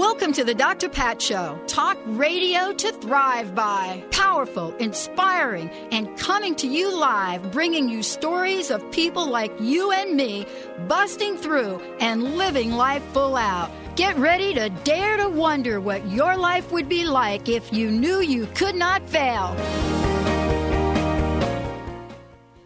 Welcome to the Dr. Pat Show. Talk radio to thrive by. Powerful, inspiring, and coming to you live, bringing you stories of people like you and me busting through and living life full out. Get ready to dare to wonder what your life would be like if you knew you could not fail.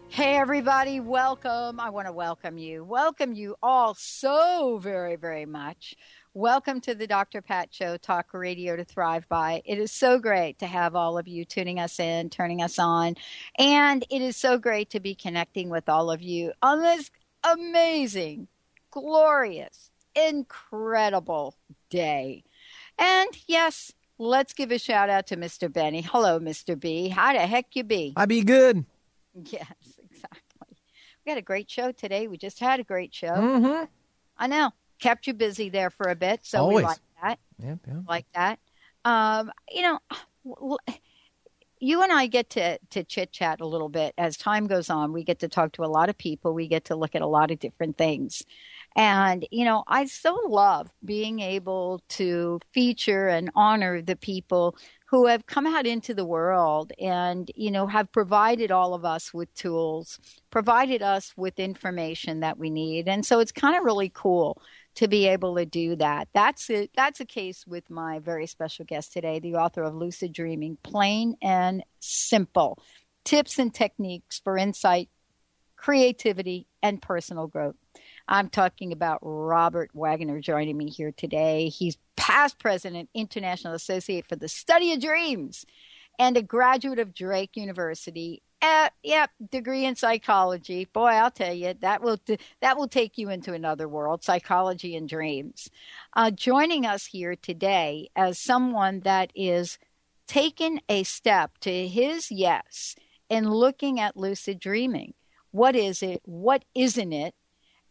Hey, everybody, welcome. I want to welcome you. Welcome you all so very, very much. Welcome to the Dr. Pat Show, Talk Radio to Thrive By. It is so great to have all of you tuning us in, turning us on, and it is so great to be connecting with all of you on this amazing, glorious, incredible day. And yes, let's give a shout out to Mr. Benny. Hello, Mr. B. How the heck you be? I be good. Yes, exactly. We got a great show today. We just had a great show. Mm-hmm. I know kept you busy there for a bit, so Always. we like that. Yep, yep. Like that. Um, you know, you and I get to to chit chat a little bit as time goes on. We get to talk to a lot of people. We get to look at a lot of different things. And, you know, I so love being able to feature and honor the people who have come out into the world and, you know, have provided all of us with tools, provided us with information that we need. And so it's kind of really cool to be able to do that. That's it. That's a case with my very special guest today, the author of Lucid Dreaming, Plain and Simple Tips and Techniques for Insight, Creativity, and Personal Growth. I'm talking about Robert Waggoner joining me here today. He's past president, international associate for the study of dreams, and a graduate of Drake University. Uh, yep, degree in psychology. Boy, I'll tell you that will that will take you into another world, psychology and dreams. Uh, joining us here today as someone that is taken a step to his yes in looking at lucid dreaming. What is it? What isn't it?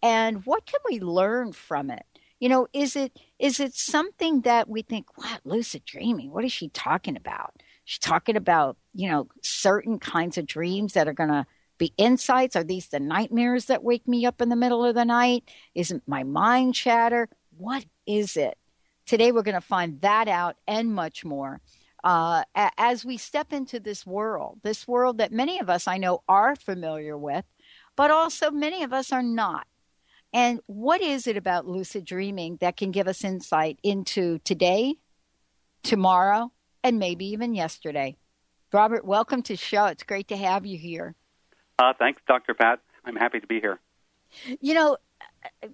and what can we learn from it you know is it is it something that we think what lucid dreaming what is she talking about she's talking about you know certain kinds of dreams that are going to be insights. Are these the nightmares that wake me up in the middle of the night? Isn't my mind chatter? What is it? Today we're going to find that out and much more uh, as we step into this world this world that many of us i know are familiar with but also many of us are not. And what is it about lucid dreaming that can give us insight into today, tomorrow, and maybe even yesterday? Robert, welcome to the show. It's great to have you here. Uh, thanks, Dr. Pat. I'm happy to be here. You know,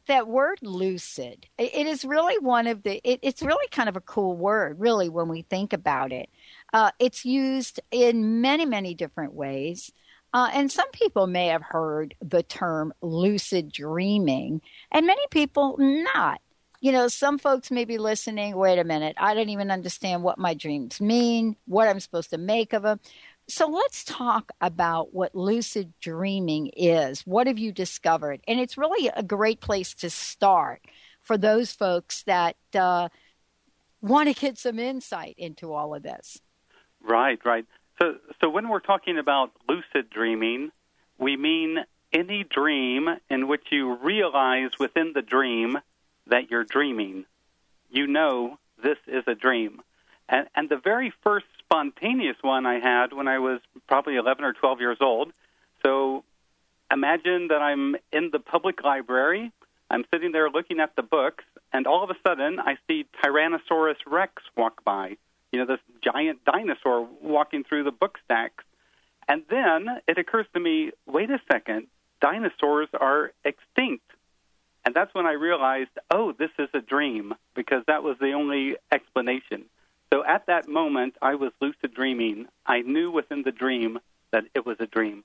that word lucid, it is really one of the, it, it's really kind of a cool word, really, when we think about it. Uh, it's used in many, many different ways. Uh, and some people may have heard the term lucid dreaming, and many people not. You know, some folks may be listening, wait a minute, I don't even understand what my dreams mean, what I'm supposed to make of them. So let's talk about what lucid dreaming is. What have you discovered? And it's really a great place to start for those folks that uh, want to get some insight into all of this. Right, right. So, so when we're talking about lucid dreaming, we mean any dream in which you realize within the dream that you're dreaming. You know this is a dream. And, and the very first spontaneous one I had when I was probably 11 or 12 years old. So imagine that I'm in the public library. I'm sitting there looking at the books, and all of a sudden I see Tyrannosaurus Rex walk by you know, this giant dinosaur walking through the book stacks. And then it occurs to me, wait a second, dinosaurs are extinct. And that's when I realized, oh, this is a dream, because that was the only explanation. So at that moment, I was lucid dreaming. I knew within the dream that it was a dream.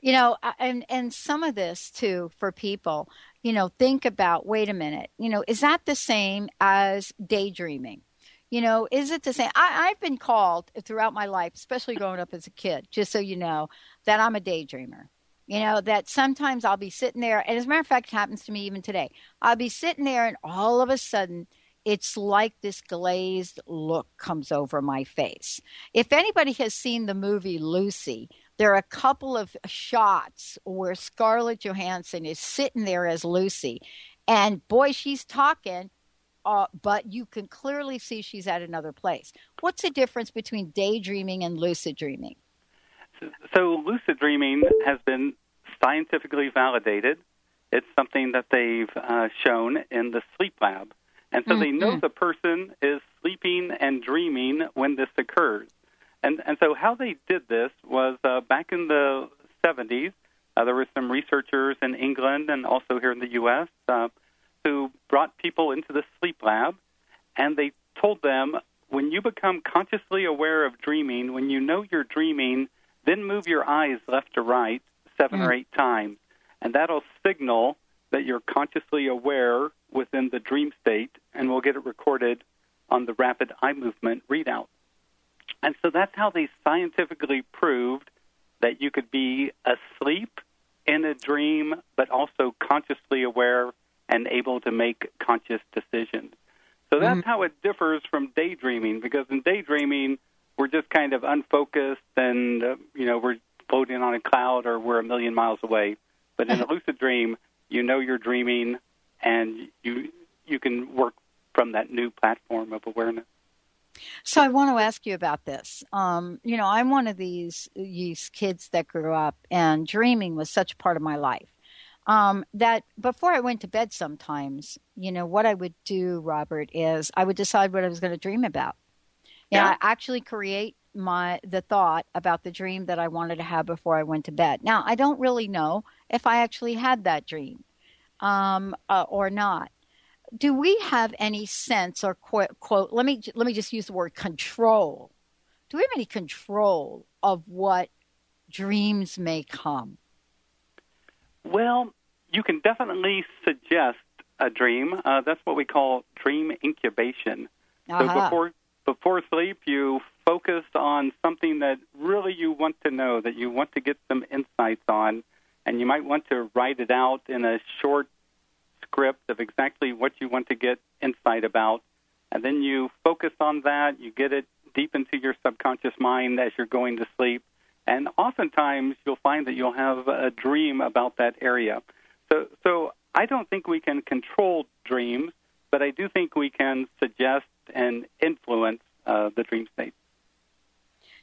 You know, and and some of this too for people, you know, think about. Wait a minute. You know, is that the same as daydreaming? You know, is it the same? I, I've been called throughout my life, especially growing up as a kid, just so you know, that I'm a daydreamer. You know, that sometimes I'll be sitting there, and as a matter of fact, it happens to me even today. I'll be sitting there, and all of a sudden, it's like this glazed look comes over my face. If anybody has seen the movie Lucy, there are a couple of shots where Scarlett Johansson is sitting there as Lucy, and boy, she's talking, uh, but you can clearly see she's at another place. What's the difference between daydreaming and lucid dreaming? So, lucid dreaming has been scientifically validated. It's something that they've uh, shown in the sleep lab. And so mm-hmm. they know mm-hmm. the person is sleeping and dreaming when this occurs. And, and so how they did this was uh, back in the 70s, uh, there were some researchers in England and also here in the U.S. Uh, who brought people into the sleep lab, and they told them when you become consciously aware of dreaming, when you know you're dreaming, then move your eyes left to right 7 mm. or eight times, and that'll signal that you're consciously aware within the dream state, and we'll get it recorded on the rapid eye movement readout. And so that's how they scientifically proved that you could be asleep in a dream, but also consciously aware and able to make conscious decisions. So that's mm-hmm. how it differs from daydreaming, because in daydreaming, we're just kind of unfocused and, uh, you know, we're floating on a cloud or we're a million miles away. But in a lucid dream, you know you're dreaming and you you can work from that new platform of awareness. So I want to ask you about this. Um, you know, I'm one of these these kids that grew up, and dreaming was such a part of my life. Um, that before I went to bed, sometimes, you know, what I would do, Robert, is I would decide what I was going to dream about. Yeah, I actually create my the thought about the dream that I wanted to have before I went to bed. Now, I don't really know if I actually had that dream um, uh, or not. Do we have any sense or quote, quote? Let me let me just use the word control. Do we have any control of what dreams may come? Well, you can definitely suggest a dream. Uh, that's what we call dream incubation. Uh-huh. So before before sleep, you focus on something that really you want to know, that you want to get some insights on, and you might want to write it out in a short script of exactly what you want to get insight about. And then you focus on that, you get it deep into your subconscious mind as you're going to sleep. And oftentimes you'll find that you'll have a dream about that area. So, so I don't think we can control dreams, but I do think we can suggest and influence uh, the dream state.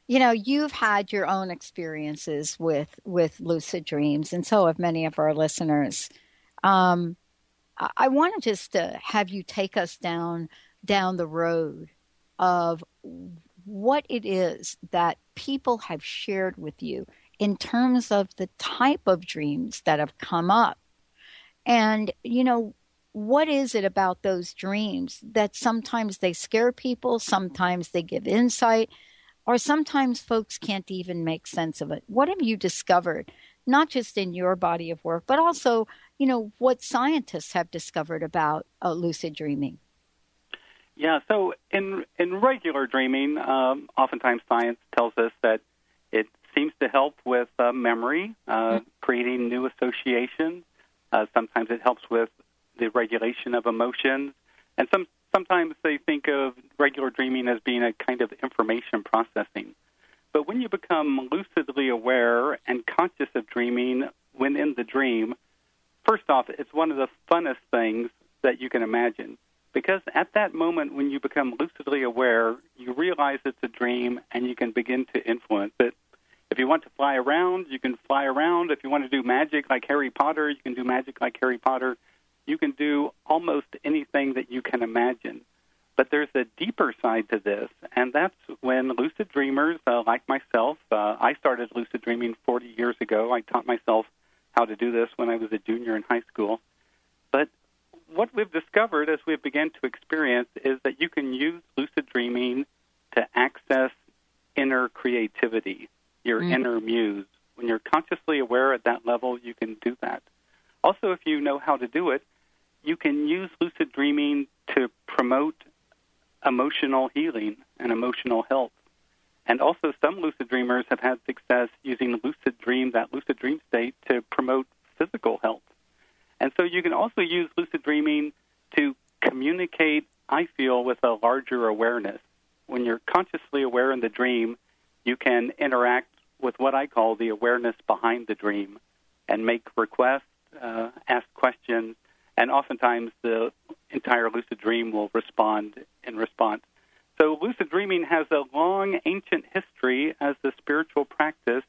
You know, you've had your own experiences with with lucid dreams, and so have many of our listeners. Um, I want to just uh, have you take us down down the road of what it is that people have shared with you in terms of the type of dreams that have come up. And, you know, what is it about those dreams that sometimes they scare people, sometimes they give insight, or sometimes folks can't even make sense of it? What have you discovered, not just in your body of work, but also, you know, what scientists have discovered about uh, lucid dreaming? Yeah, so in in regular dreaming, um, oftentimes science tells us that it seems to help with uh, memory, uh, mm-hmm. creating new associations. Uh, sometimes it helps with the regulation of emotions, and some sometimes they think of regular dreaming as being a kind of information processing. But when you become lucidly aware and conscious of dreaming when in the dream, first off, it's one of the funnest things that you can imagine. Because at that moment when you become lucidly aware, you realize it's a dream and you can begin to influence it. If you want to fly around, you can fly around. If you want to do magic like Harry Potter, you can do magic like Harry Potter. You can do almost anything that you can imagine. But there's a deeper side to this, and that's when lucid dreamers uh, like myself, uh, I started lucid dreaming 40 years ago. I taught myself how to do this when I was a junior in high school. But what we've discovered as we've begun to experience is that you can use lucid lucid dreaming to access inner creativity, your mm. inner muse. When you're consciously aware at that level, you can do that. Also, if you know how to do it, you can use lucid dreaming to promote emotional healing and emotional health. And also, some lucid dreamers have had success using lucid dream, that lucid dream state, to promote physical health. And so, you can also use lucid dreaming to communicate, I feel, with a larger awareness. When you're consciously aware in the dream, you can interact with what I call the awareness behind the dream and make requests, uh, ask questions, and oftentimes the entire lucid dream will respond in response. So, lucid dreaming has a long ancient history as a spiritual practice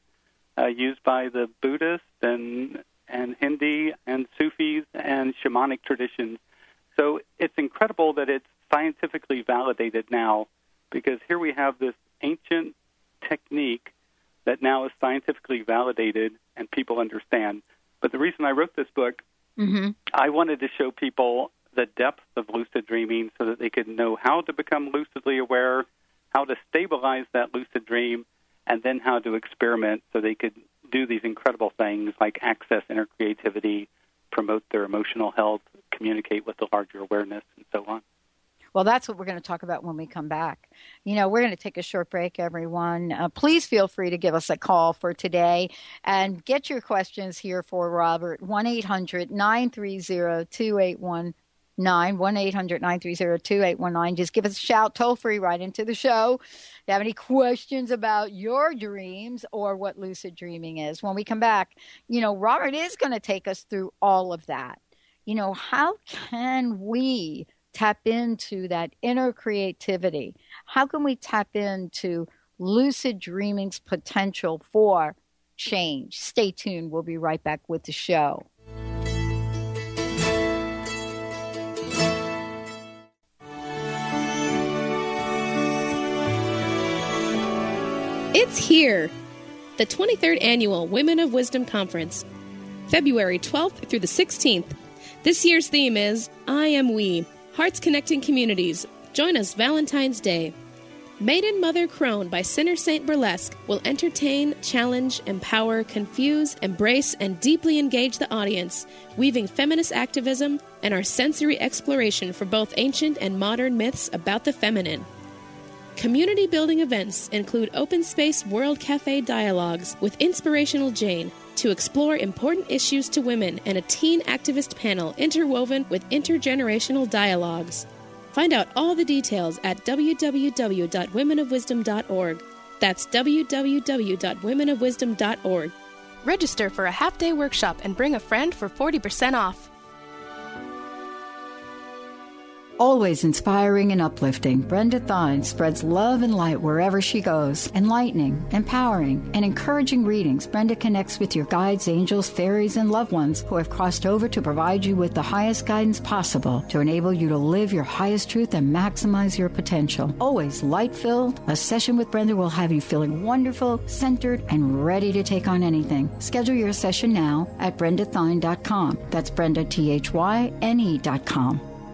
uh, used by the Buddhists and, and Hindi and Sufis and shamanic traditions. So, it's incredible that it's scientifically validated now because here we have this ancient technique that now is scientifically validated and people understand. But the reason I wrote this book, mm-hmm. I wanted to show people the depth of lucid dreaming so that they could know how to become lucidly aware, how to stabilize that lucid dream, and then how to experiment so they could do these incredible things like access inner creativity, promote their emotional health, communicate with the larger awareness, and so on. Well, that's what we're going to talk about when we come back. You know, we're going to take a short break, everyone. Uh, please feel free to give us a call for today and get your questions here for Robert. 1 800 930 2819. 1 800 930 2819. Just give us a shout toll free right into the show. If you have any questions about your dreams or what lucid dreaming is, when we come back, you know, Robert is going to take us through all of that. You know, how can we tap into that inner creativity? How can we tap into lucid dreaming's potential for change? Stay tuned. We'll be right back with the show. It's here, the 23rd Annual Women of Wisdom Conference, February 12th through the 16th. This year's theme is I Am We Hearts Connecting Communities. Join us Valentine's Day. Maiden Mother Crone by Sinner Saint Burlesque will entertain, challenge, empower, confuse, embrace, and deeply engage the audience, weaving feminist activism and our sensory exploration for both ancient and modern myths about the feminine. Community building events include open space World Cafe dialogues with Inspirational Jane, to explore important issues to women and a teen activist panel interwoven with intergenerational dialogues. Find out all the details at www.womenofwisdom.org. That's www.womenofwisdom.org. Register for a half day workshop and bring a friend for 40% off. Always inspiring and uplifting, Brenda Thyne spreads love and light wherever she goes. Enlightening, empowering, and encouraging readings, Brenda connects with your guides, angels, fairies, and loved ones who have crossed over to provide you with the highest guidance possible to enable you to live your highest truth and maximize your potential. Always light filled, a session with Brenda will have you feeling wonderful, centered, and ready to take on anything. Schedule your session now at brendathyne.com. That's Brenda, T H Y N E.com.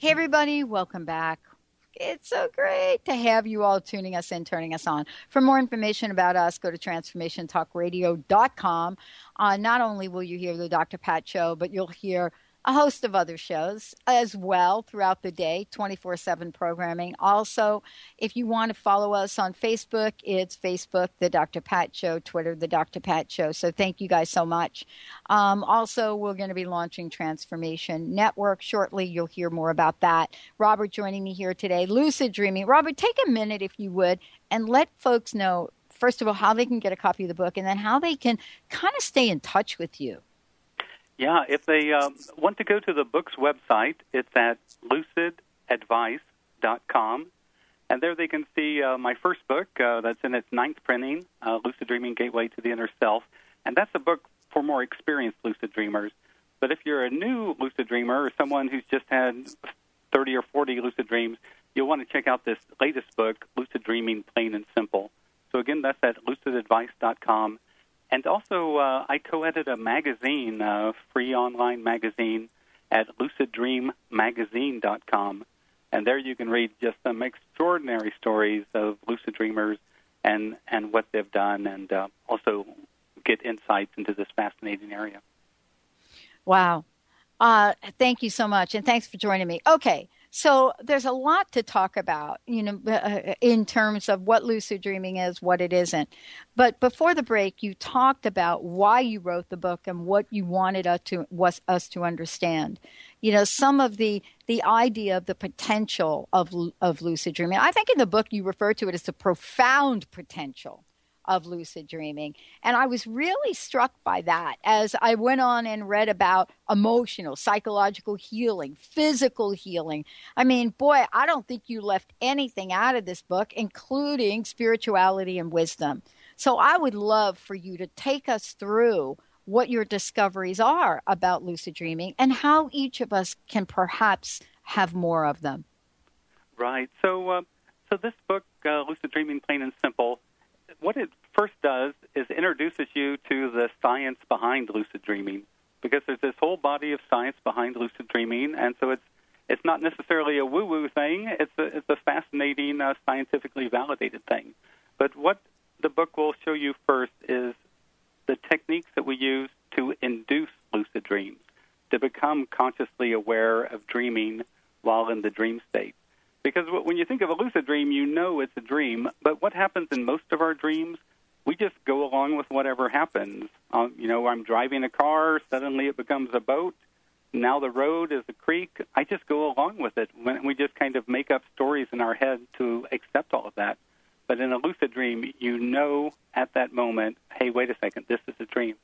Hey, everybody, welcome back. It's so great to have you all tuning us in, turning us on. For more information about us, go to transformationtalkradio.com. Uh, not only will you hear the Dr. Pat Show, but you'll hear a host of other shows as well throughout the day, 24 7 programming. Also, if you want to follow us on Facebook, it's Facebook, The Dr. Pat Show, Twitter, The Dr. Pat Show. So thank you guys so much. Um, also, we're going to be launching Transformation Network shortly. You'll hear more about that. Robert joining me here today, Lucid Dreaming. Robert, take a minute, if you would, and let folks know, first of all, how they can get a copy of the book and then how they can kind of stay in touch with you. Yeah, if they um, want to go to the book's website, it's at lucidadvice.com. And there they can see uh, my first book uh, that's in its ninth printing, uh, Lucid Dreaming Gateway to the Inner Self. And that's a book for more experienced lucid dreamers. But if you're a new lucid dreamer or someone who's just had 30 or 40 lucid dreams, you'll want to check out this latest book, Lucid Dreaming Plain and Simple. So again, that's at lucidadvice.com. And also, uh, I co-edit a magazine, a free online magazine at luciddreammagazine.com. And there you can read just some extraordinary stories of lucid dreamers and, and what they've done, and uh, also get insights into this fascinating area. Wow. Uh, thank you so much, and thanks for joining me. Okay, so there's a lot to talk about, you know, uh, in terms of what lucid dreaming is, what it isn't. But before the break, you talked about why you wrote the book and what you wanted us to was us to understand. You know, some of the the idea of the potential of of lucid dreaming. I think in the book you refer to it as the profound potential of lucid dreaming. And I was really struck by that as I went on and read about emotional, psychological healing, physical healing. I mean, boy, I don't think you left anything out of this book, including spirituality and wisdom. So I would love for you to take us through what your discoveries are about lucid dreaming and how each of us can perhaps have more of them. Right. So, uh, so this book, uh, Lucid Dreaming, Plain and Simple, what it first does is introduces you to the science behind lucid dreaming, because there's this whole body of science behind lucid dreaming, and so it's it's not necessarily a woo-woo thing. It's a it's a fascinating, uh, scientifically validated thing. But what the book will show you first is the techniques that we use to induce lucid dreams, to become consciously aware of dreaming while in the dream state. Because when you think of a lucid dream, you know it's a dream. But what happens in most of our dreams? We just go along with whatever happens. Um, you know, I'm driving a car, suddenly it becomes a boat. Now the road is a creek. I just go along with it. We just kind of make up stories in our head to accept all of that. But in a lucid dream, you know at that moment, hey, wait a second, this is a dream.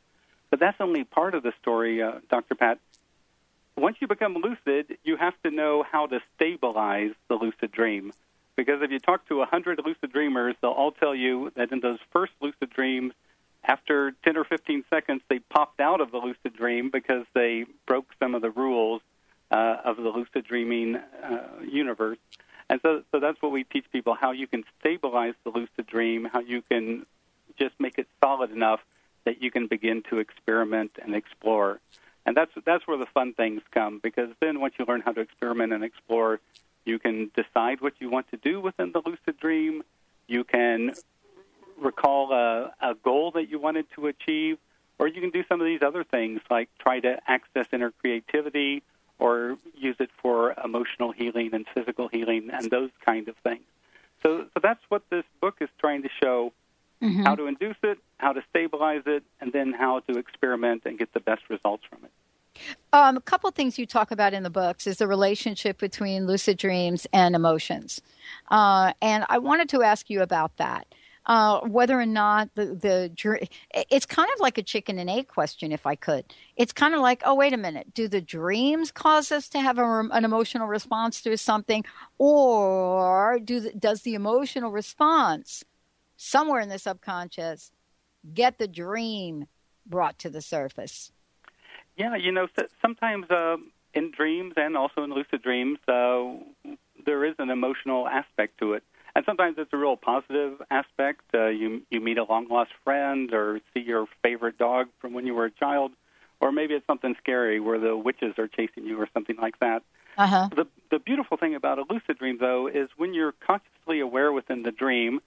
But that's only part of the story, uh, Dr. Pat once you become lucid, you have to know how to stabilize the lucid dream. Because if you talk to 100 lucid dreamers, they'll all tell you that in those first lucid dreams, after 10 or 15 seconds, they popped out of the lucid dream because they broke some of the rules uh, of the lucid dreaming uh, universe. And so, so that's what we teach people how you can stabilize the lucid dream, how you can just make it solid enough that you can begin to experiment and explore and that's that's where the fun things come because then once you learn how to experiment and explore, you can decide what you want to do within the lucid dream. You can recall a, a goal that you wanted to achieve, or you can do some of these other things like try to access inner creativity or use it for emotional healing and physical healing and those kind of things. So, so that's what this book is trying to show mm-hmm. how to induce it, how to stabilize it, and then how to experiment and get the best results from it. Um, a couple things you talk about in the books is the relationship between lucid dreams and emotions. Uh, and I wanted to ask you about that. Uh, whether or not the, the it's kind of like a chicken and egg question, if I could. It's kind of like, oh, wait a minute, do the dreams cause us to have a, an emotional response to something, or do the, does the emotional response somewhere in the subconscious get the dream brought to the surface? Yeah, you know, sometimes uh, in dreams and also in lucid dreams, uh, there is an emotional aspect to it, and sometimes it's a real positive aspect. Uh, you you meet a long lost friend, or see your favorite dog from when you were a child, or maybe it's something scary where the witches are chasing you, or something like that. Uh-huh. The the beautiful thing about a lucid dream, though, is when you're consciously aware within the dream,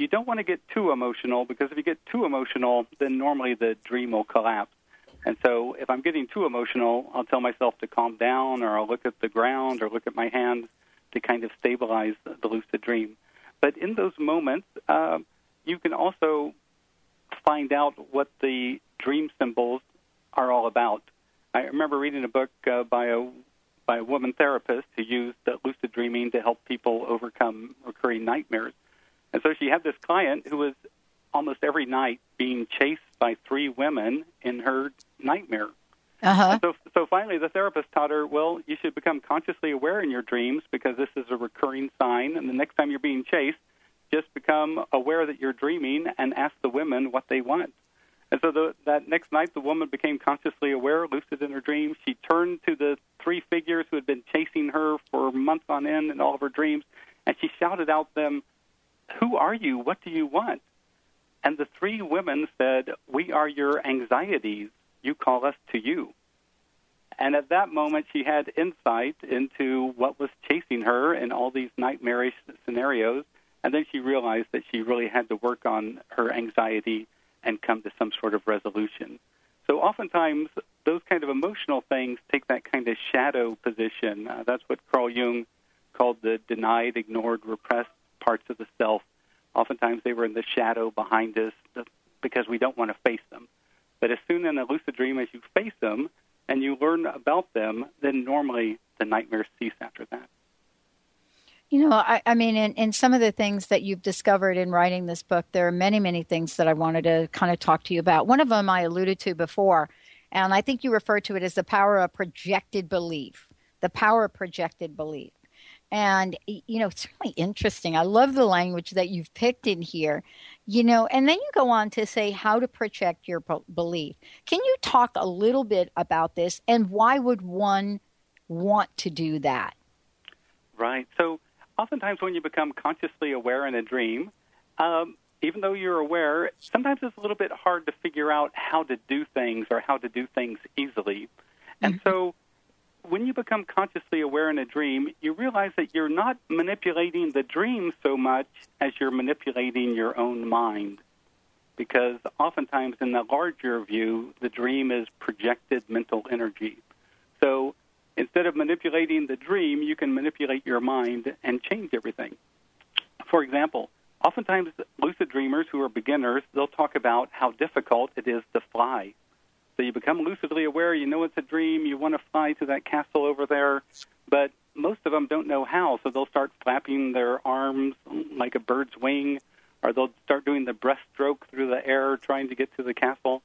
you don't want to get too emotional because if you get too emotional, then normally the dream will collapse. And so if I'm getting too emotional, I'll tell myself to calm down or I'll look at the ground or look at my hands to kind of stabilize the, lucid dream. But in those moments, uh, you can also find out what the dream symbols are all about. I remember reading a book uh, by a by a woman therapist who used lucid dreaming to help people overcome recurring nightmares. And so she had this client who was almost every night being chased by three women in her nightmare. Uh-huh. So, so finally, the therapist taught her, well, you should become consciously aware in your dreams because this is a recurring sign. And the next time you're being chased, just become aware that you're dreaming and ask the women what they want. And so the, that next night, the woman became consciously aware, lucid in her dreams. She turned to the three figures who had been chasing her for months on end in all of her dreams, and she shouted out them, "Who are you? What do you want?" And the three women said, We are your anxieties. You call us to you. And at that moment, she had insight into what was chasing her in all these nightmarish scenarios. And then she realized that she really had to work on her anxiety and come to some sort of resolution. So oftentimes, those kind of emotional things take that kind of shadow position. Uh, that's what Carl Jung called the denied, ignored, repressed parts of the self Oftentimes they were in the shadow behind us because we don't want to face them. But as soon in a lucid dream as you face them and you learn about them, then normally the nightmares cease after that. You know, I, I mean, in, in some of the things that you've discovered in writing this book, there are many, many things that I wanted to kind of talk to you about. One of them I alluded to before, and I think you referred to it as the power of projected belief. The power of projected belief. And, you know, it's really interesting. I love the language that you've picked in here, you know, and then you go on to say how to project your belief. Can you talk a little bit about this and why would one want to do that? Right. So, oftentimes when you become consciously aware in a dream, um, even though you're aware, sometimes it's a little bit hard to figure out how to do things or how to do things easily. And mm-hmm. so, when you become consciously aware in a dream, you realize that you're not manipulating the dream so much as you're manipulating your own mind. Because oftentimes, in the larger view, the dream is projected mental energy. So instead of manipulating the dream, you can manipulate your mind and change everything. For example, oftentimes lucid dreamers who are beginners, they'll talk about how difficult it is to fly so you become lucidly aware, you know it's a dream, you want to fly to that castle over there, but most of them don't know how, so they'll start flapping their arms like a bird's wing, or they'll start doing the breaststroke through the air trying to get to the castle.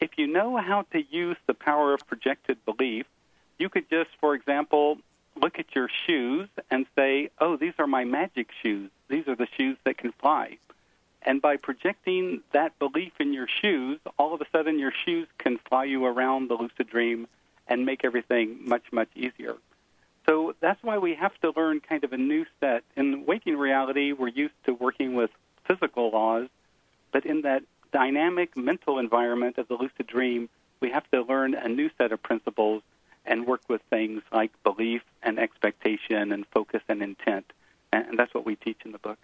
If you know how to use the power of projected belief, you could just, for example, look at your shoes and say, oh, these are my magic shoes. These are the shoes that can fly. And by projecting that belief in your shoes, all of a sudden your shoes can fly you around the lucid dream and make everything much, much easier. So that's why we have to learn kind of a new set. In waking reality, we're used to working with physical laws, but in that dynamic mental environment of the lucid dream, we have to learn a new set of principles and work with things like belief and expectation and focus and intent. And that's what we teach in the book.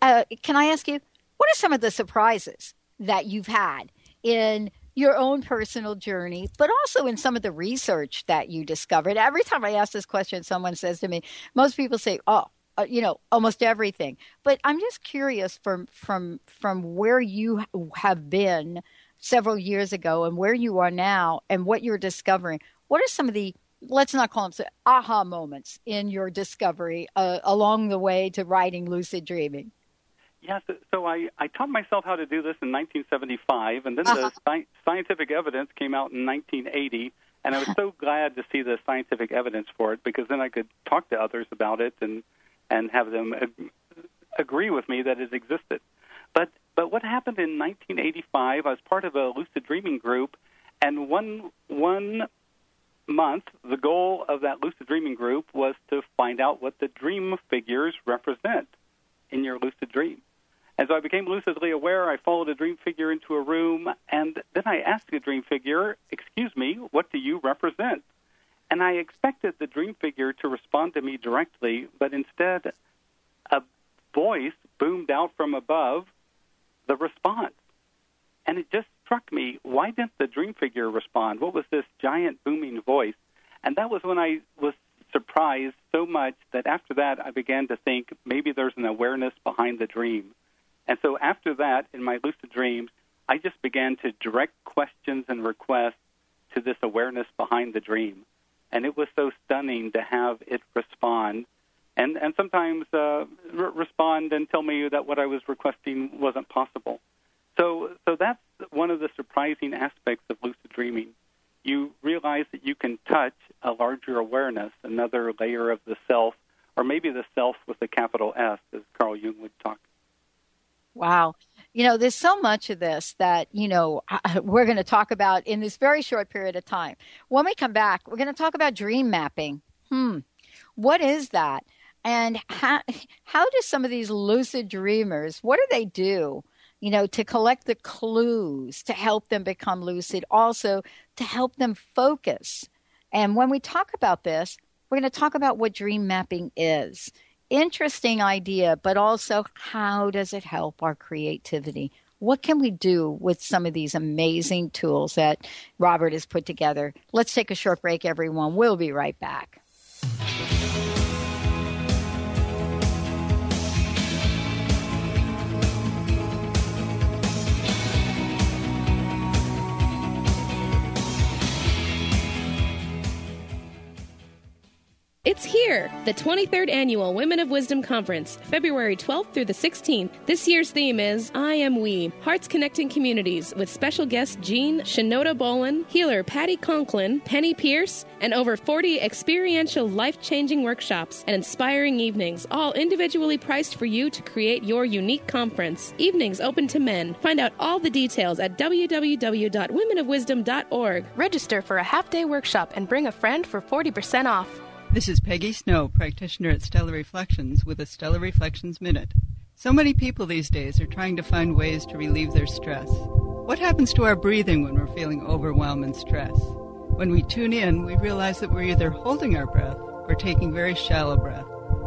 Uh, can I ask you, what are some of the surprises that you've had in your own personal journey, but also in some of the research that you discovered? Every time I ask this question, someone says to me, most people say, oh, uh, you know almost everything but i'm just curious from from from where you have been several years ago and where you are now and what you're discovering. What are some of the let's not call them aha moments in your discovery uh, along the way to writing lucid dreaming? Yes, so I, I taught myself how to do this in 1975, and then uh-huh. the sci- scientific evidence came out in 1980, and I was so glad to see the scientific evidence for it because then I could talk to others about it and and have them ag- agree with me that it existed. But but what happened in 1985? I was part of a lucid dreaming group, and one one month, the goal of that lucid dreaming group was to find out what the dream figures represent in your lucid dream. As I became lucidly aware, I followed a dream figure into a room, and then I asked the dream figure, Excuse me, what do you represent? And I expected the dream figure to respond to me directly, but instead, a voice boomed out from above the response. And it just struck me why didn't the dream figure respond? What was this giant booming voice? And that was when I was surprised so much that after that I began to think maybe there's an awareness behind the dream. And so after that, in my lucid dreams, I just began to direct questions and requests to this awareness behind the dream. And it was so stunning to have it respond and, and sometimes uh, re- respond and tell me that what I was requesting wasn't possible. So, so that's one of the surprising aspects of lucid dreaming. You realize that you can touch a larger awareness, another layer of the self, or maybe the self with a capital S, as Carl Jung would talk. Wow. You know, there's so much of this that, you know, we're going to talk about in this very short period of time. When we come back, we're going to talk about dream mapping. Hmm. What is that? And how, how do some of these lucid dreamers, what do they do? You know, to collect the clues to help them become lucid, also to help them focus. And when we talk about this, we're going to talk about what dream mapping is interesting idea, but also how does it help our creativity? What can we do with some of these amazing tools that Robert has put together? Let's take a short break, everyone. We'll be right back. It's here, the 23rd Annual Women of Wisdom Conference, February 12th through the 16th. This year's theme is I Am We, Hearts Connecting Communities, with special guests Jean Shinoda Bolen, healer Patty Conklin, Penney Peirce, and over 40 experiential life changing workshops and inspiring evenings, all individually priced for you to create your unique conference. Evenings open to men. Find out all the details at www.womenofwisdom.org. Register for a half day workshop and bring a friend for 40% off. This is Peggy Snow, practitioner at Stellar Reflections, with a Stellar Reflections Minute. So many people these days are trying to find ways to relieve their stress. What happens to our breathing when we're feeling overwhelm and stress? When we tune in, we realize that we're either holding our breath or taking very shallow breath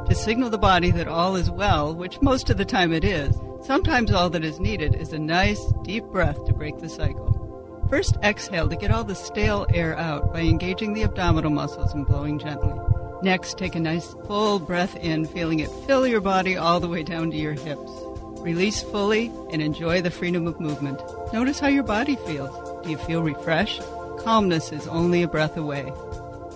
to signal the body that all is well, which most of the time it is. Sometimes all that is needed is a nice, deep breath to break the cycle. First, exhale to get all the stale air out by engaging the abdominal muscles and blowing gently. Next, take a nice full breath in, feeling it fill your body all the way down to your hips. Release fully and enjoy the freedom of movement. Notice how your body feels. Do you feel refreshed? Calmness is only a breath away.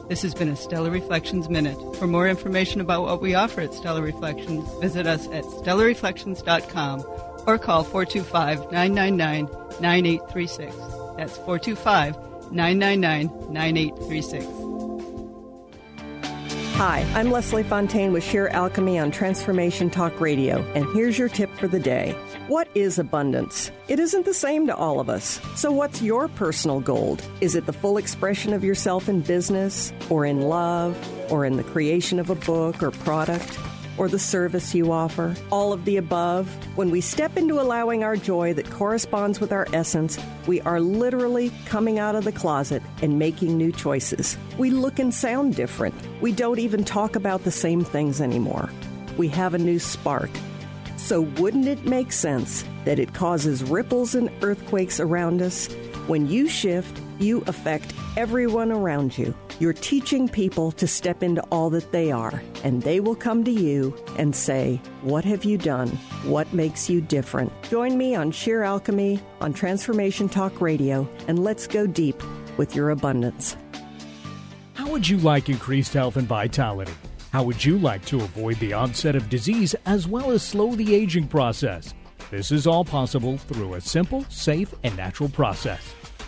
This has been a Stellar Reflections Minute. For more information about what we offer at Stellar Reflections, visit us at stellarreflections.com or call 425 999 9836. That's 425 999 9836. Hi, I'm Leslie Fontaine with Sheer Alchemy on Transformation Talk Radio, and here's your tip for the day. What is abundance? It isn't the same to all of us. So, what's your personal gold? Is it the full expression of yourself in business, or in love, or in the creation of a book or product? Or the service you offer, all of the above, when we step into allowing our joy that corresponds with our essence, we are literally coming out of the closet and making new choices. We look and sound different. We don't even talk about the same things anymore. We have a new spark. So, wouldn't it make sense that it causes ripples and earthquakes around us? When you shift, you affect everyone around you. You're teaching people to step into all that they are, and they will come to you and say, What have you done? What makes you different? Join me on Sheer Alchemy on Transformation Talk Radio, and let's go deep with your abundance. How would you like increased health and vitality? How would you like to avoid the onset of disease as well as slow the aging process? This is all possible through a simple, safe, and natural process.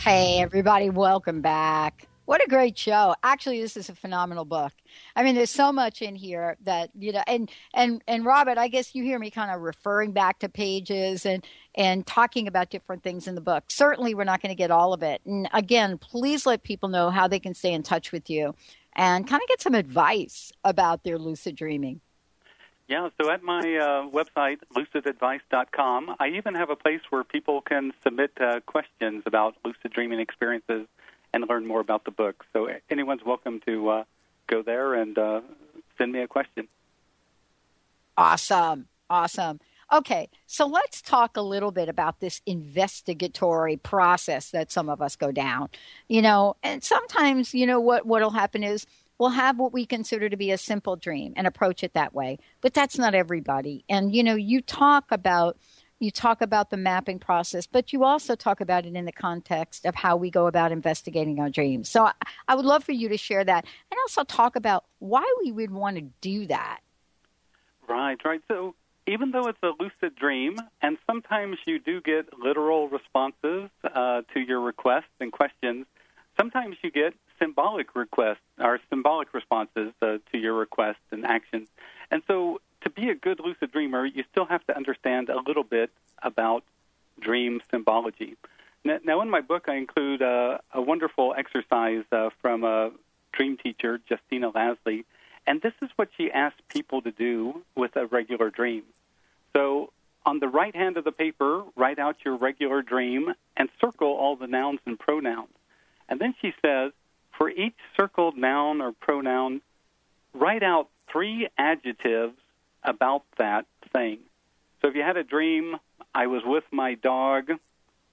Hey, everybody, welcome back. What a great show. Actually, this is a phenomenal book. I mean, there's so much in here that, you know, and, and, and Robert, I guess you hear me kind of referring back to pages and, and talking about different things in the book. Certainly, we're not going to get all of it. And again, please let people know how they can stay in touch with you and kind of get some advice about their lucid dreaming. Yeah, so at my uh, website, lucidadvice.com, I even have a place where people can submit uh, questions about lucid dreaming experiences and learn more about the book. So anyone's welcome to uh, go there and uh, send me a question. Awesome. Awesome. Okay, so let's talk a little bit about this investigatory process that some of us go down. You know, and sometimes, you know, what what'll happen is will have what we consider to be a simple dream and approach it that way. But that's not everybody. And you know, you talk about you talk about the mapping process, but you also talk about it in the context of how we go about investigating our dreams. So I, I would love for you to share that and also talk about why we would want to do that. Right, right. So even though it's a lucid dream, and sometimes you do get literal responses uh, to your requests and questions, sometimes you get symbolic requests or symbolic responses uh, to your requests and actions. And so, to be a good lucid dreamer, you still have to understand a little bit about dream symbology. Now, in my book, I include uh, a wonderful exercise uh, from a dream teacher, Justina Lasley, and this is what she asked people to do with a regular dream. So, on the right hand of the paper, write out your regular dream and circle all the nouns and pronouns. And then she says, for each circled noun or pronoun, write out three adjectives about that thing. So if you had a dream, I was with my dog,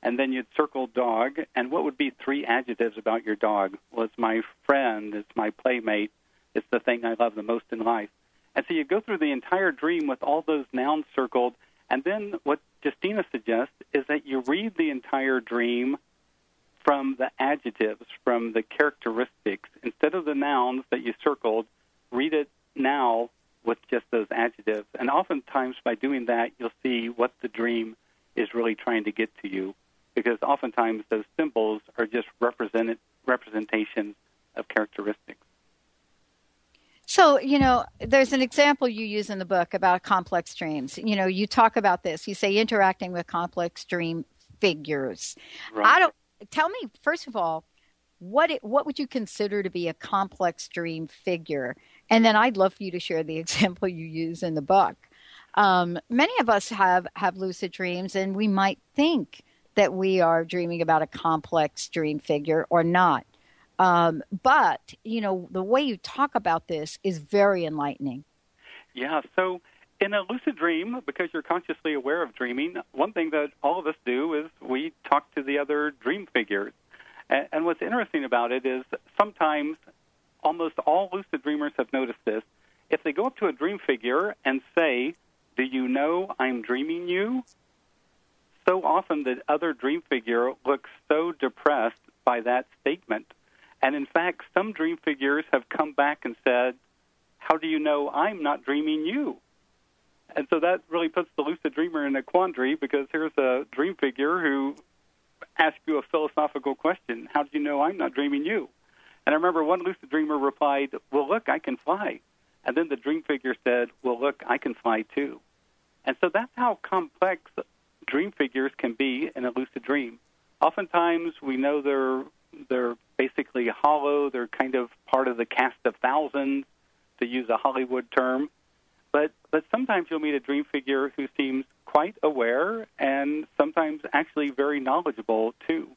and then you'd circle dog, and what would be three adjectives about your dog? Well, it's my friend, it's my playmate, it's the thing I love the most in life. And so you go through the entire dream with all those nouns circled, and then what Justina suggests is that you read the entire dream from the adjectives, from the characteristics. Instead of the nouns that you circled, read it now with just those adjectives. And oftentimes, by doing that, you'll see what the dream is really trying to get to you. Because oftentimes, those symbols are just represented, representations of characteristics. So, you know, there's an example you use in the book about complex dreams. You know, you talk about this. You say interacting with complex dream figures. Right. I don't tell me first of all what it, what would you consider to be a complex dream figure and then i'd love for you to share the example you use in the book. Um, many of us have have lucid dreams and we might think that we are dreaming about a complex dream figure or not. Um, but you know the way you talk about this is very enlightening. Yeah so in a lucid dream, because you're consciously aware of dreaming, one thing that all of us do is we talk to the other dream figures. And, and what's interesting about it is sometimes, almost all lucid dreamers have noticed this. If they go up to a dream figure and say, Do you know I'm dreaming you? So often the other dream figure looks so depressed by that statement. And in fact, some dream figures have come back and said, How do you know I'm not dreaming you? And so that really puts the lucid dreamer in a quandary because here's a dream figure who asks you a philosophical question How do you know I'm not dreaming you? And I remember one lucid dreamer replied, Well, look, I can fly. And then the dream figure said, Well, look, I can fly too. And so that's how complex dream figures can be in a lucid dream. Oftentimes we know they're they're basically hollow. They're kind of part of the cast of thousands, to use a Hollywood term. But but sometimes you'll meet a dream figure who seems quite aware and sometimes actually very knowledgeable too.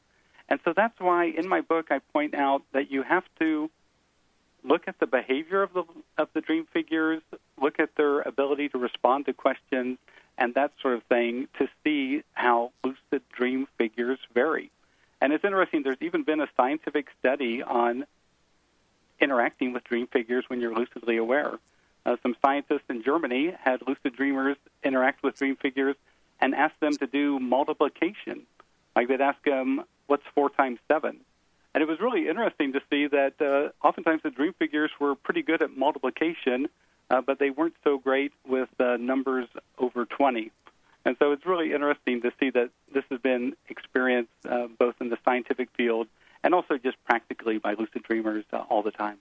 And so that's why in my book I point out that you have to look at the behavior of the of the dream figures, look at their ability to respond to questions and that sort of thing to see how lucid dream figures vary. And it's interesting, there's even been a scientific study on interacting with dream figures when you're lucidly aware. Uh, some scientists in Germany had lucid dreamers interact with dream figures and ask them to do multiplication. Like they'd ask them, what's four times seven? And it was really interesting to see that uh, oftentimes the dream figures were pretty good at multiplication, uh, but they weren't so great with uh, numbers over 20. And so it's really interesting to see that this has been experienced uh, both in the scientific field and also just practically by lucid dreamers uh, all the time.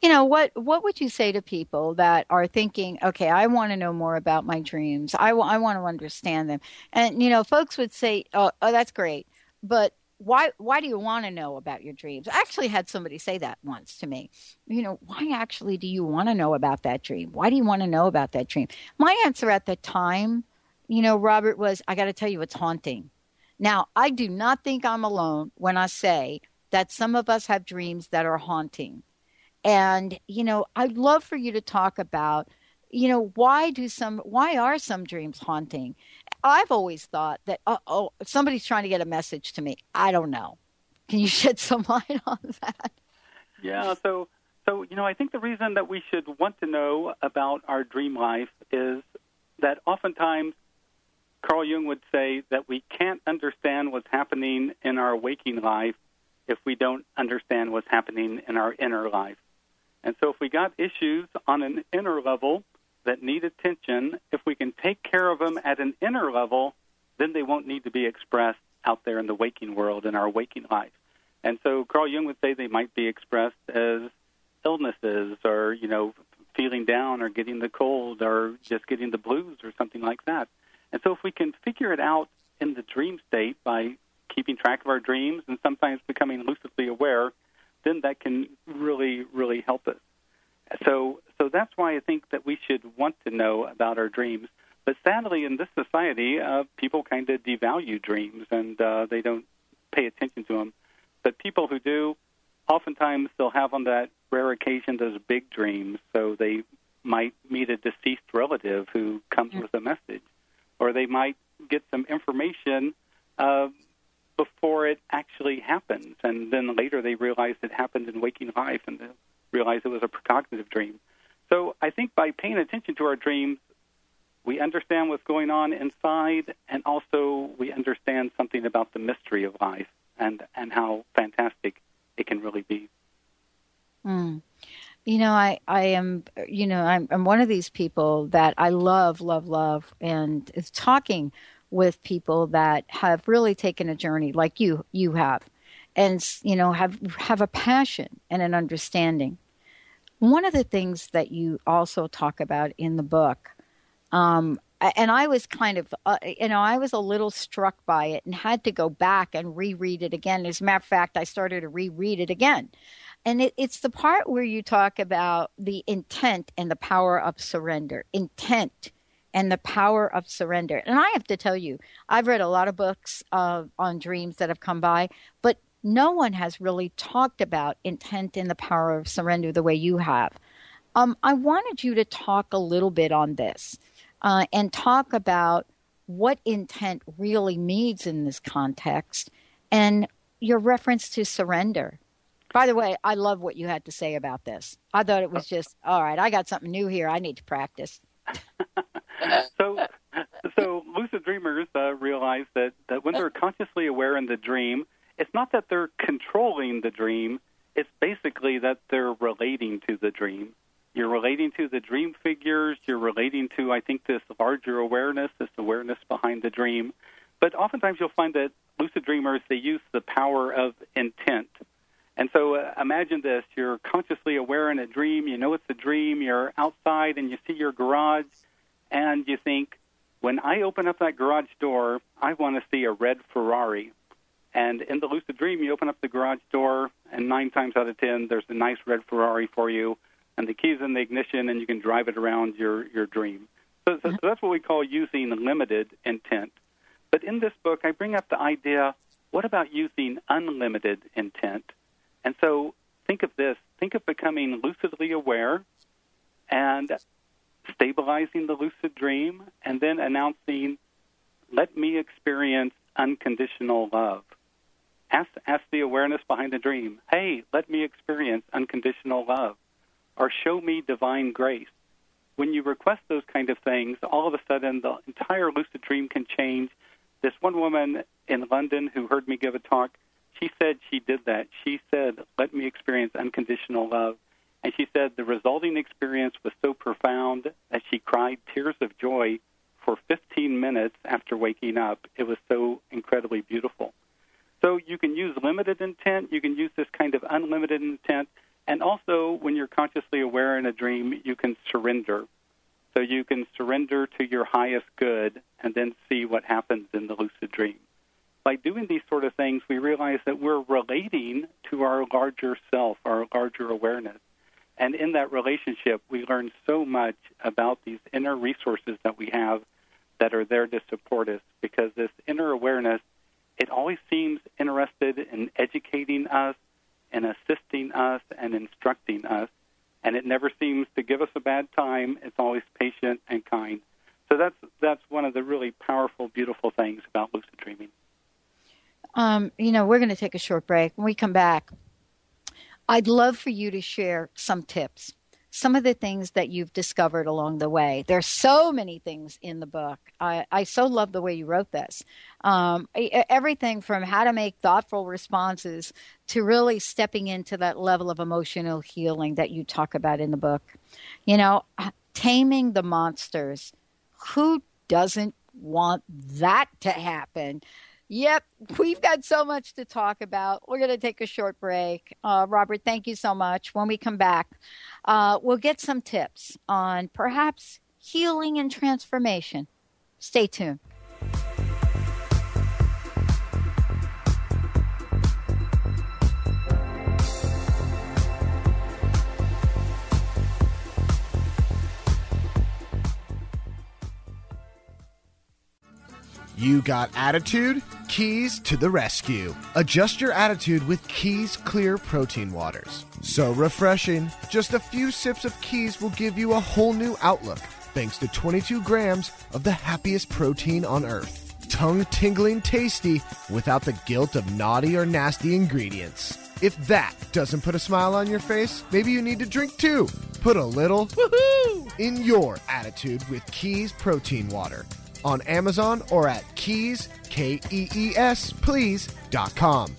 You know what? What would you say to people that are thinking, "Okay, I want to know more about my dreams. I, w- I want to understand them." And you know, folks would say, "Oh, oh that's great," but why why do you want to know about your dreams? I actually had somebody say that once to me. You know why actually do you want to know about that dream? Why do you want to know about that dream? My answer at the time you know robert was i got to tell you it's haunting. Now i do not think i'm alone when i say that some of us have dreams that are haunting. And you know i'd love for you to talk about you know why do some why are some dreams haunting I've always thought that, uh, oh, somebody's trying to get a message to me. I don't know. Can you shed some light on that? Yeah, so so you know, I think the reason that we should want to know about our dream life is that oftentimes Carl Jung would say that we can't understand what's happening in our waking life if we don't understand what's happening in our inner life. And so if we got issues on an inner level, that need attention, if we can take care of them at an inner level, then they won't need to be expressed out there in the waking world, in our waking life. And so Carl Jung would say they might be expressed as illnesses or, you know, feeling down or getting the cold or just getting the blues or something like that. And so if we can figure it out in the dream state by keeping track of our dreams and sometimes becoming lucidly aware, then that can really, really help us. So, so that's why I think that we should want to know about our dreams. But sadly, in this society, uh, people kind of devalue dreams and uh, they don't pay attention to them. But people who do, oftentimes they'll have on that rare occasion those big dreams. So they might meet a deceased relative who comes with a message, or they might get some information uh, before it actually happens, and then later they realize it happened in waking life, and realize it was a precognitive dream. So I think by paying attention to our dreams, we understand what's going on inside, and also we understand something about the mystery of life and, and how fantastic it can really be. Mm. You know, I, I am, you know, I'm, I'm one of these people that I love, love, love, and is talking with people that have really taken a journey like you, you have and you know have have a passion and an understanding. One of the things that you also talk about in the book, um, and I was kind of, uh, you know, I was a little struck by it and had to go back and reread it again. As a matter of fact, I started to reread it again. And it, it's the part where you talk about the intent and the power of surrender. Intent and the power of surrender. And I have to tell you, I've read a lot of books uh, on dreams that have come by, but no one has really talked about intent and the power of surrender the way you have. Um, I wanted you to talk a little bit on this uh, and talk about what intent really means in this context and your reference to surrender. By the way, I love what you had to say about this. I thought it was just all right. I got something new here. I need to practice. so, so lucid dreamers uh, realize that that when they're consciously aware in the dream, it's not that they're controlling the dream, it's basically that they're relating to the dream. You're relating to the dream figures, you're relating to, I think, this larger awareness, this awareness behind the dream. But oftentimes you'll find that lucid dreamers, they use the power of intent. And so uh, imagine this you're consciously aware in a dream, you know it's a dream, you're outside and you see your garage, and you think, when I open up that garage door, I want to see a red Ferrari. And in the lucid dream, you open up the garage door, and nine times out of ten, there's a nice red Ferrari for you, and the keys in the ignition, and you can drive it around your your dream. So, so, so that's what we call using limited intent. But in this book, I bring up the idea: what about using unlimited intent? And so, think of this: think of becoming lucidly aware, and stabilizing the lucid dream, and then announcing, "Let me experience unconditional love." Ask, ask the awareness behind the dream, hey, let me experience unconditional love, or show me divine grace. When you request those kind of things, all of a sudden the entire lucid dream can change. This one woman in London who heard me give a talk, she said she did that. She said, let me experience unconditional love. And she said the resulting experience was so profound that she cried tears of joy for 15 minutes after waking up. It was so incredibly beautiful. So you can use limited intent, you can use this kind of unlimited intent, and also when you're consciously aware in a dream, you can surrender. So you can surrender to your highest good and then see what happens in the lucid dream. By doing these sort of things, we realize that we're relating to our larger self, our larger awareness. And in that relationship, we learn so much about these inner resources that we have that are there to support us because this inner awareness it always seems interested in educating us and assisting us and instructing us, and it never seems to give us a bad time. It's always patient and kind. So that's that's one of the really powerful, beautiful things about lucid dreaming. Um, you know, we're going to take a short break. When we come back, I'd love for you to share some tips some of the things that you've discovered along the way. There's so many things in the book. I, I so love the way you wrote this. Um, everything from how to make thoughtful responses to really stepping into that level of emotional healing that you talk about in the book. You know, taming the monsters. Who doesn't want that to happen? Yep, we've got so much to talk about. We're going to take a short break. Uh, Robert, thank you so much. When we come back, uh, we'll get some tips on perhaps healing and transformation. Stay tuned. You got attitude? Keys to the rescue. Adjust your attitude with Keys Clear Protein Waters. So refreshing. Just a few sips of Keys will give you a whole new outlook thanks to 22 grams of the happiest protein on earth. Tongue tingling tasty without the guilt of naughty or nasty ingredients. If that doesn't put a smile on your face, maybe you need to drink too. Put a little woohoo in your attitude with Keys Protein Water on Amazon or at keys, K E E S, please.com.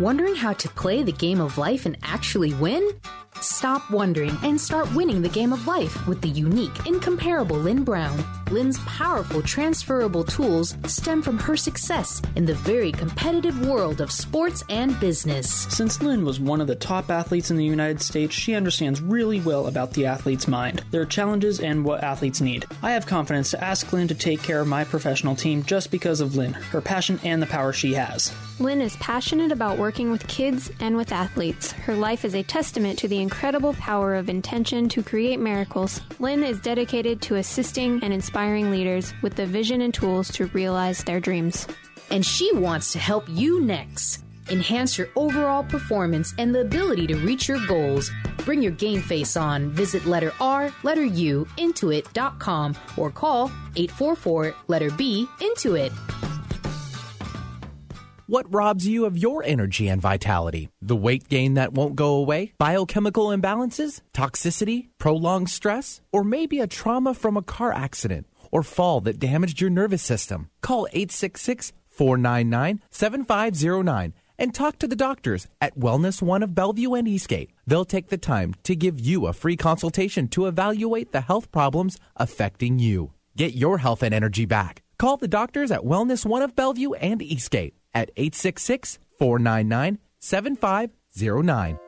Wondering how to play the game of life and actually win? Stop wondering and start winning the game of life with the unique, incomparable Lynn Brown. Lynn's powerful transferable tools stem from her success in the very competitive world of sports and business. Since Lynn was one of the top athletes in the United States, she understands really well about the athlete's mind, their challenges, and what athletes need. I have confidence to ask Lynn to take care of my professional team just because of Lynn, her passion, and the power she has. Lynn is passionate about working with kids and with athletes. Her life is a testament to the incredible power of intention to create miracles. Lynn is dedicated to assisting and inspiring leaders with the vision and tools to realize their dreams. And she wants to help you next. Enhance your overall performance and the ability to reach your goals. Bring your game face on. Visit letter R, letter U, intuit.com or call 844 letter B, Intuit. What robs you of your energy and vitality? The weight gain that won't go away? Biochemical imbalances? Toxicity? Prolonged stress? Or maybe a trauma from a car accident or fall that damaged your nervous system? Call 866 499 7509 and talk to the doctors at Wellness One of Bellevue and Eastgate. They'll take the time to give you a free consultation to evaluate the health problems affecting you. Get your health and energy back. Call the doctors at Wellness One of Bellevue and Eastgate at 866 499 7509.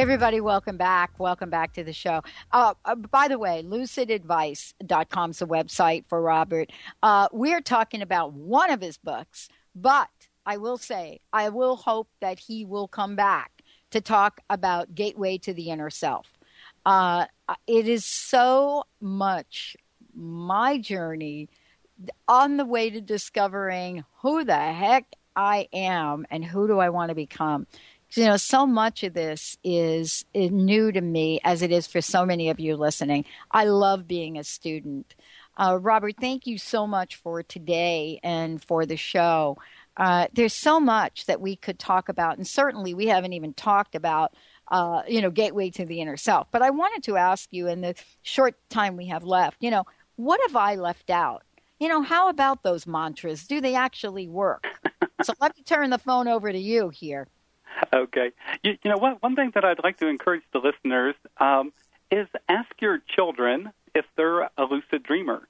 Everybody, welcome back. Welcome back to the show. Uh, uh, by the way, lucidadvice.com is the website for Robert. Uh, we're talking about one of his books, but I will say, I will hope that he will come back to talk about Gateway to the Inner Self. Uh, it is so much my journey on the way to discovering who the heck I am and who do I want to become you know, so much of this is, is new to me as it is for so many of you listening. I love being a student. Uh, Robert, thank you so much for today and for the show. Uh, there's so much that we could talk about, and certainly we haven't even talked about, uh, you know, gateway to the inner self. But I wanted to ask you in the short time we have left, you know, what have I left out? You know, how about those mantras? Do they actually work? so let me turn the phone over to you here. Okay. You, you know, one, one thing that I'd like to encourage the listeners um, is ask your children if they're a lucid dreamer.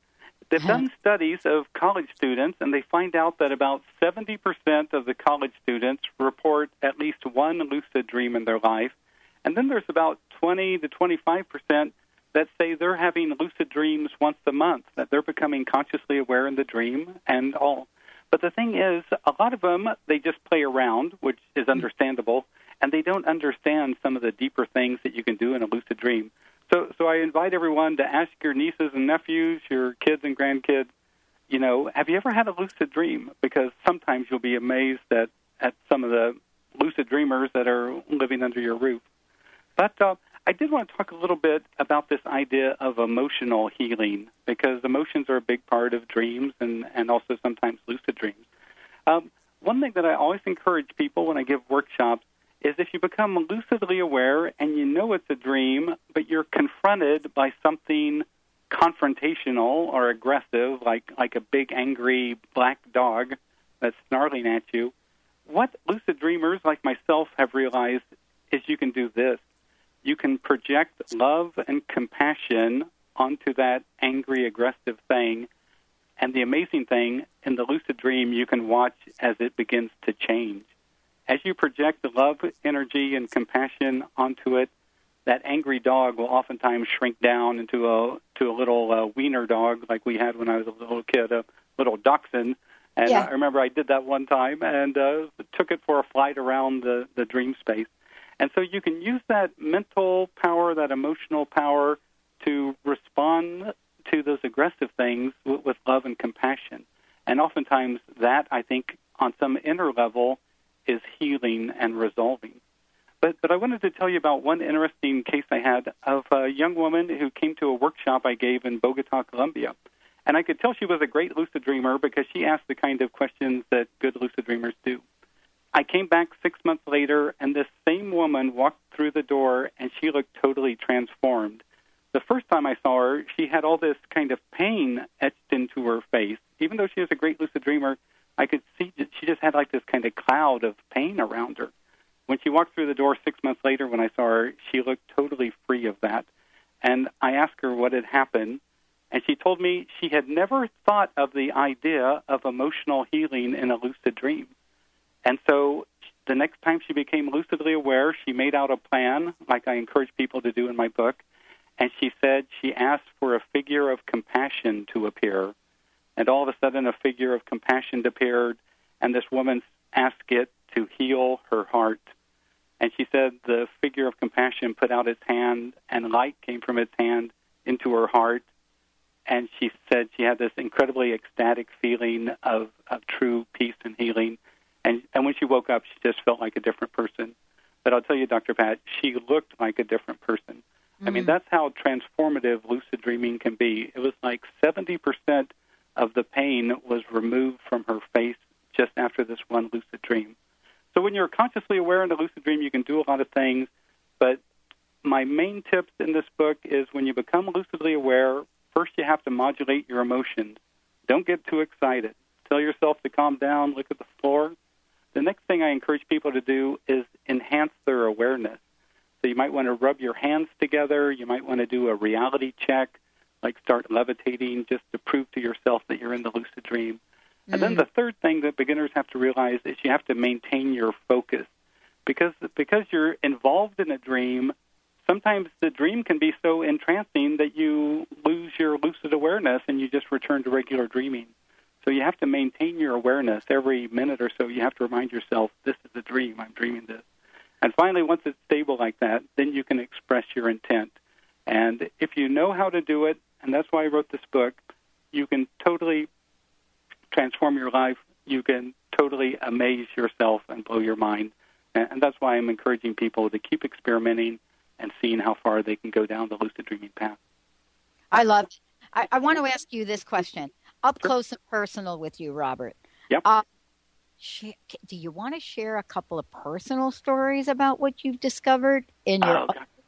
They've done studies of college students, and they find out that about 70% of the college students report at least one lucid dream in their life. And then there's about 20 to 25% that say they're having lucid dreams once a month, that they're becoming consciously aware in the dream and all. But the thing is, a lot of them, they just play around, which is understandable, and they don't understand some of the deeper things that you can do in a lucid dream. So, so I invite everyone to ask your nieces and nephews, your kids and grandkids, you know, have you ever had a lucid dream? Because sometimes you'll be amazed at, at some of the lucid dreamers that are living under your roof. But uh, I did want to talk a little bit about this idea of emotional healing because emotions are a big part of dreams and, and also sometimes lucid dreams. Um, one thing that I always encourage people when I give workshops is if you become lucidly aware and you know it's a dream, but you're confronted by something confrontational or aggressive, like, like a big angry black dog that's snarling at you, what lucid dreamers like myself have realized is you can do this you can project love and compassion onto that angry, aggressive thing. And the amazing thing, in the lucid dream, you can watch as it begins to change. As you project the love, energy, and compassion onto it, that angry dog will oftentimes shrink down into a to a little uh, wiener dog, like we had when I was a little kid, a little dachshund. And Yeah. I remember I did that one time and uh, took it for a flight around the the dream space. And so you can use that mental power, that emotional power, to respond to those aggressive things with, with love and compassion. And oftentimes, that, I think, on some inner level, is healing and resolving. But, but I wanted to tell you about one interesting case I had of a young woman who came to a workshop I gave in Bogota, Colombia. And I could tell she was a great lucid dreamer because she asked the kind of questions that good lucid dreamers do. I came back six months later, and this same woman walked through the door, and she looked totally transformed. The first time I saw her, she had all this kind of pain etched into her face. Even though she was a great lucid dreamer, I could see that she just had like this kind of cloud of pain around her. When she walked through the door six months later, when I saw her, she looked totally free of that. And I asked her what had happened, and she told me she had never thought of the idea of emotional healing in a lucid dream. And so the next time she became lucidly aware, she made out a plan, like I encourage people to do in my book. And she said she asked for a figure of compassion to appear. And all of a sudden, a figure of compassion appeared, and this woman asked it to heal her heart. And she said the figure of compassion put out its hand, and light came from its hand into her heart. And she said she had this incredibly ecstatic feeling of, of true peace and healing. And, and when she woke up, she just felt like a different person. But I'll tell you, Dr. Pat, she looked like a different person. I mean, Mm. that's how transformative lucid dreaming can be. It was like 70% of the pain was removed from her face just after this one lucid dream. So when you're consciously aware in a lucid dream, you can do a lot of things. But my main tips in this book is when you become lucidly aware, first you have to modulate your emotions. Don't get too excited. Tell yourself to calm down, look at the floor. The next thing I encourage people to do is enhance their awareness. So you might want to rub your hands together. You might want to do a reality check, like start levitating just to prove to yourself that you're in the lucid dream. And then mm. the third thing that beginners have to realize is you have to maintain your focus. Because because you're involved in a dream, sometimes the dream can be so entrancing that you lose your lucid awareness and you just return to regular dreaming. So you have to maintain your awareness every minute or so. You have to remind yourself, this is a dream. I'm dreaming this. And finally, once it's stable like that, then you can express your intent. And if you know how to do it, and that's why I wrote this book, you can totally transform your life. You can totally amaze yourself and blow your mind. And, that's why I'm encouraging people to keep experimenting and seeing how far they can go down the lucid dreaming path. I love. I, I want to ask you this question up close and personal with you, Robert. Yep. Uh, sh- do you want to share a couple of personal stories about what you've discovered in your Oh,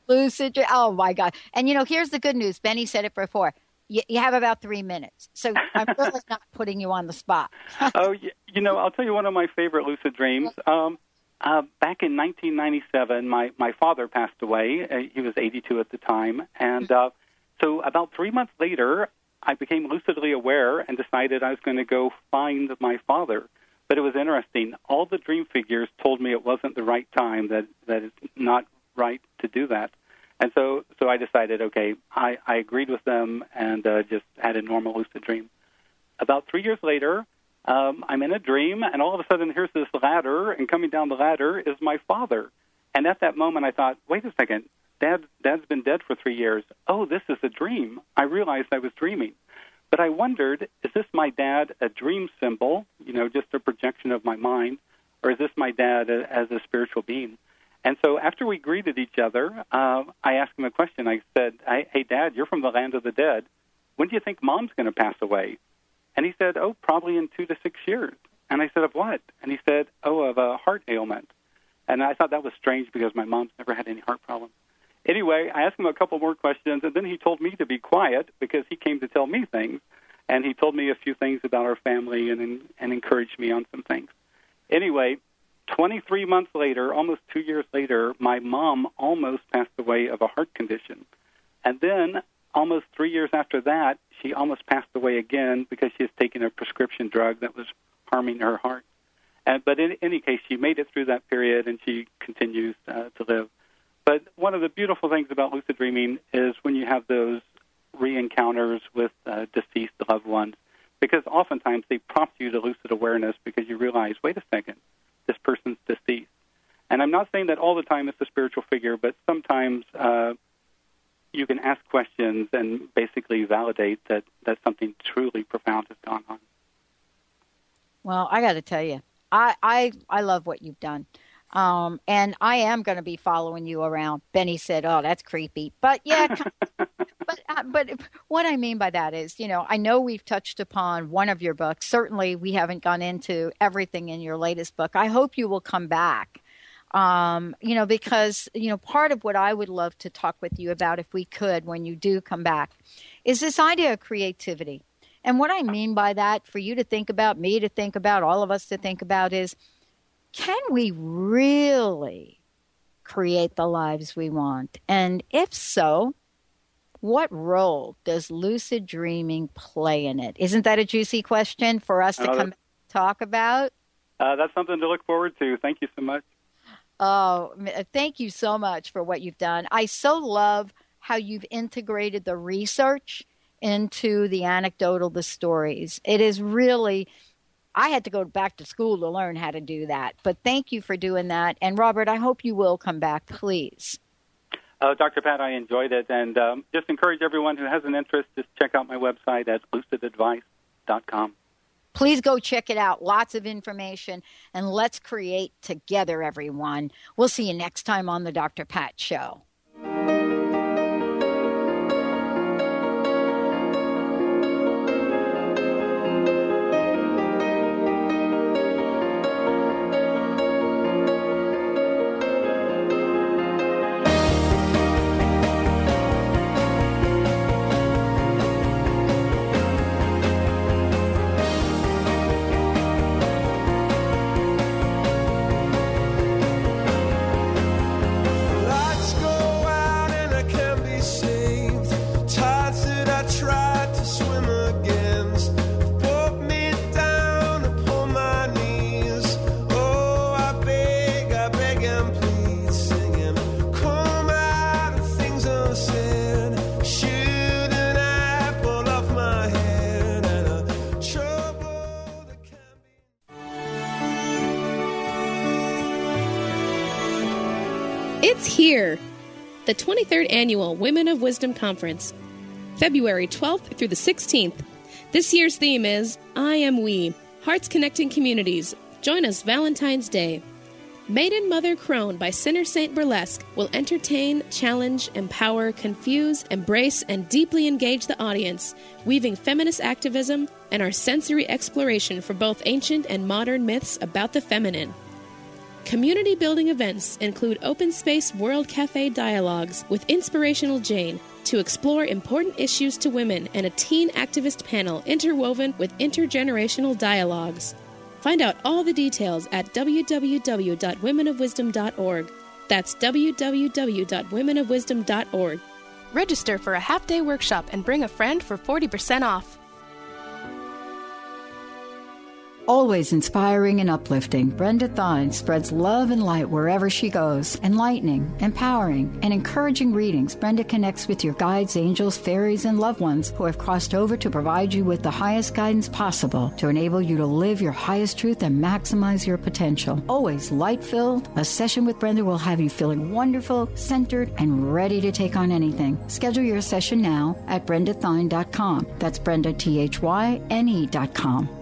lucid? Oh, my God. And, you know, here's the good news. Benny said it before. You, you have about three minutes. So I'm really not putting you on the spot. oh, you know, I'll tell you one of my favorite lucid dreams. Um, uh, back in 1997, my my father passed away. Uh, he was 82 at the time, and uh, so about three months later, I became lucidly aware and decided I was going to go find my father. But it was interesting. All the dream figures told me it wasn't the right time. That that it's not right to do that. And so, so I decided, okay, I, I agreed with them and uh, just had a normal lucid dream. About three years later, um, I'm in a dream, and all of a sudden, here's this ladder, and coming down the ladder is my father. And at that moment, I thought, wait a second, Dad, Dad's been dead for three years. Oh, this is a dream. I realized I was dreaming. But I wondered, is this my dad a dream symbol, you know, just a projection of my mind, or is this my dad a, as a spiritual being? And so after we greeted each other, uh, I asked him a question. I said, Hey, Dad, you're from the land of the dead. When do you think Mom's going to pass away? And he said, Oh, probably in two to six years. And I said, Of what? And he said, Oh, of a heart ailment. And I thought that was strange because my mom's never had any heart problems. Anyway, I asked him a couple more questions, and then he told me to be quiet because he came to tell me things. And he told me a few things about our family and, and encouraged me on some things. Anyway, 23 months later, almost two years later, my mom almost passed away of a heart condition. And then, almost three years after that, she almost passed away again because she was taking a prescription drug that was harming her heart. And, but in any case, she made it through that period and she continues uh, to live. But one of the beautiful things about lucid dreaming is when you have those re-encounters with uh, deceased loved ones, because oftentimes they prompt you to lucid awareness because you realize, wait a second, this person's deceased. And I'm not saying that all the time it's a spiritual figure, but sometimes uh, you can ask questions and basically validate that, that something truly profound has gone on. Well, I got to tell you, I, I I love what you've done, um, and I am going to be following you around. Benny said, "Oh, that's creepy," but yeah, but uh, but what I mean by that is, you know, I know we've touched upon one of your books. Certainly, we haven't gone into everything in your latest book. I hope you will come back. Um, you know, because you know, part of what I would love to talk with you about, if we could, when you do come back, is this idea of creativity. And what I mean by that, for you to think about, me to think about, all of us to think about, is can we really create the lives we want? And if so, what role does lucid dreaming play in it? Isn't that a juicy question for us to Oh, come that- back and talk about? Uh, that's something to look forward to. Thank you so much. Oh, thank you so much for what you've done. I so love how you've integrated the research into the anecdotal, the stories. It is really, I had to go back to school to learn how to do that. But thank you for doing that. And Robert, I hope you will come back, please. Uh, Dr. Pat, I enjoyed it, and um, just encourage everyone who has an interest, just check out my website at lucidadvice.com. Please go check it out. Lots of information. And let's create together, everyone. We'll see you next time on the Dr. Pat Show. 23rd Annual Women of Wisdom Conference, February 12th through the 16th. This year's theme is I Am We, Hearts Connecting Communities. Join us Valentine's Day. Maiden Mother Crone by Sinner Saint Burlesque will entertain, challenge, empower, confuse, embrace, and deeply engage the audience, weaving feminist activism and our sensory exploration for both ancient and modern myths about the feminine. Community building events include open space World Cafe dialogues with Inspirational Jane to explore important issues to women and a teen activist panel interwoven with intergenerational dialogues. Find out all the details at www.womenofwisdom.org. That's www.womenofwisdom.org. Register for a half day workshop and bring a friend for 40% off. Always inspiring and uplifting, Brenda Thyne spreads love and light wherever she goes. Enlightening, empowering, and encouraging readings, Brenda connects with your guides, angels, fairies, and loved ones who have crossed over to provide you with the highest guidance possible to enable you to live your highest truth and maximize your potential. Always light filled, a session with Brenda will have you feeling wonderful, centered, and ready to take on anything. Schedule your session now at brendathyne.com. That's Brenda, T H Y N E.com.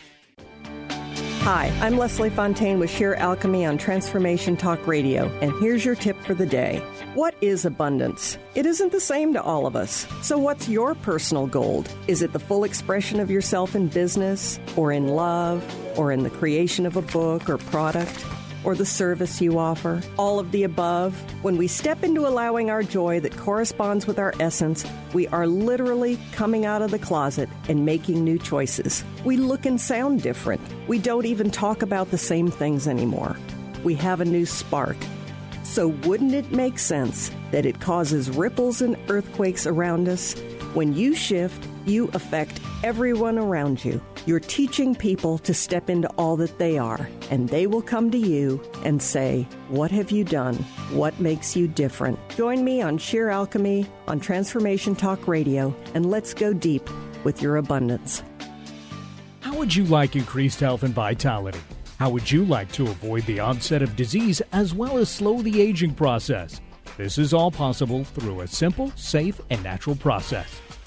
Hi, I'm Leslie Fontaine with Sheer Alchemy on Transformation Talk Radio, and here's your tip for the day. What is abundance? It isn't the same to all of us. So, what's your personal gold? Is it the full expression of yourself in business, or in love, or in the creation of a book or product? Or the service you offer, all of the above. When we step into allowing our joy that corresponds with our essence, we are literally coming out of the closet and making new choices. We look and sound different. We don't even talk about the same things anymore. We have a new spark. So, wouldn't it make sense that it causes ripples and earthquakes around us? When you shift, you affect everyone around you. You're teaching people to step into all that they are, and they will come to you and say, What have you done? What makes you different? Join me on Sheer Alchemy on Transformation Talk Radio, and let's go deep with your abundance. How would you like increased health and vitality? How would you like to avoid the onset of disease as well as slow the aging process? This is all possible through a simple, safe, and natural process.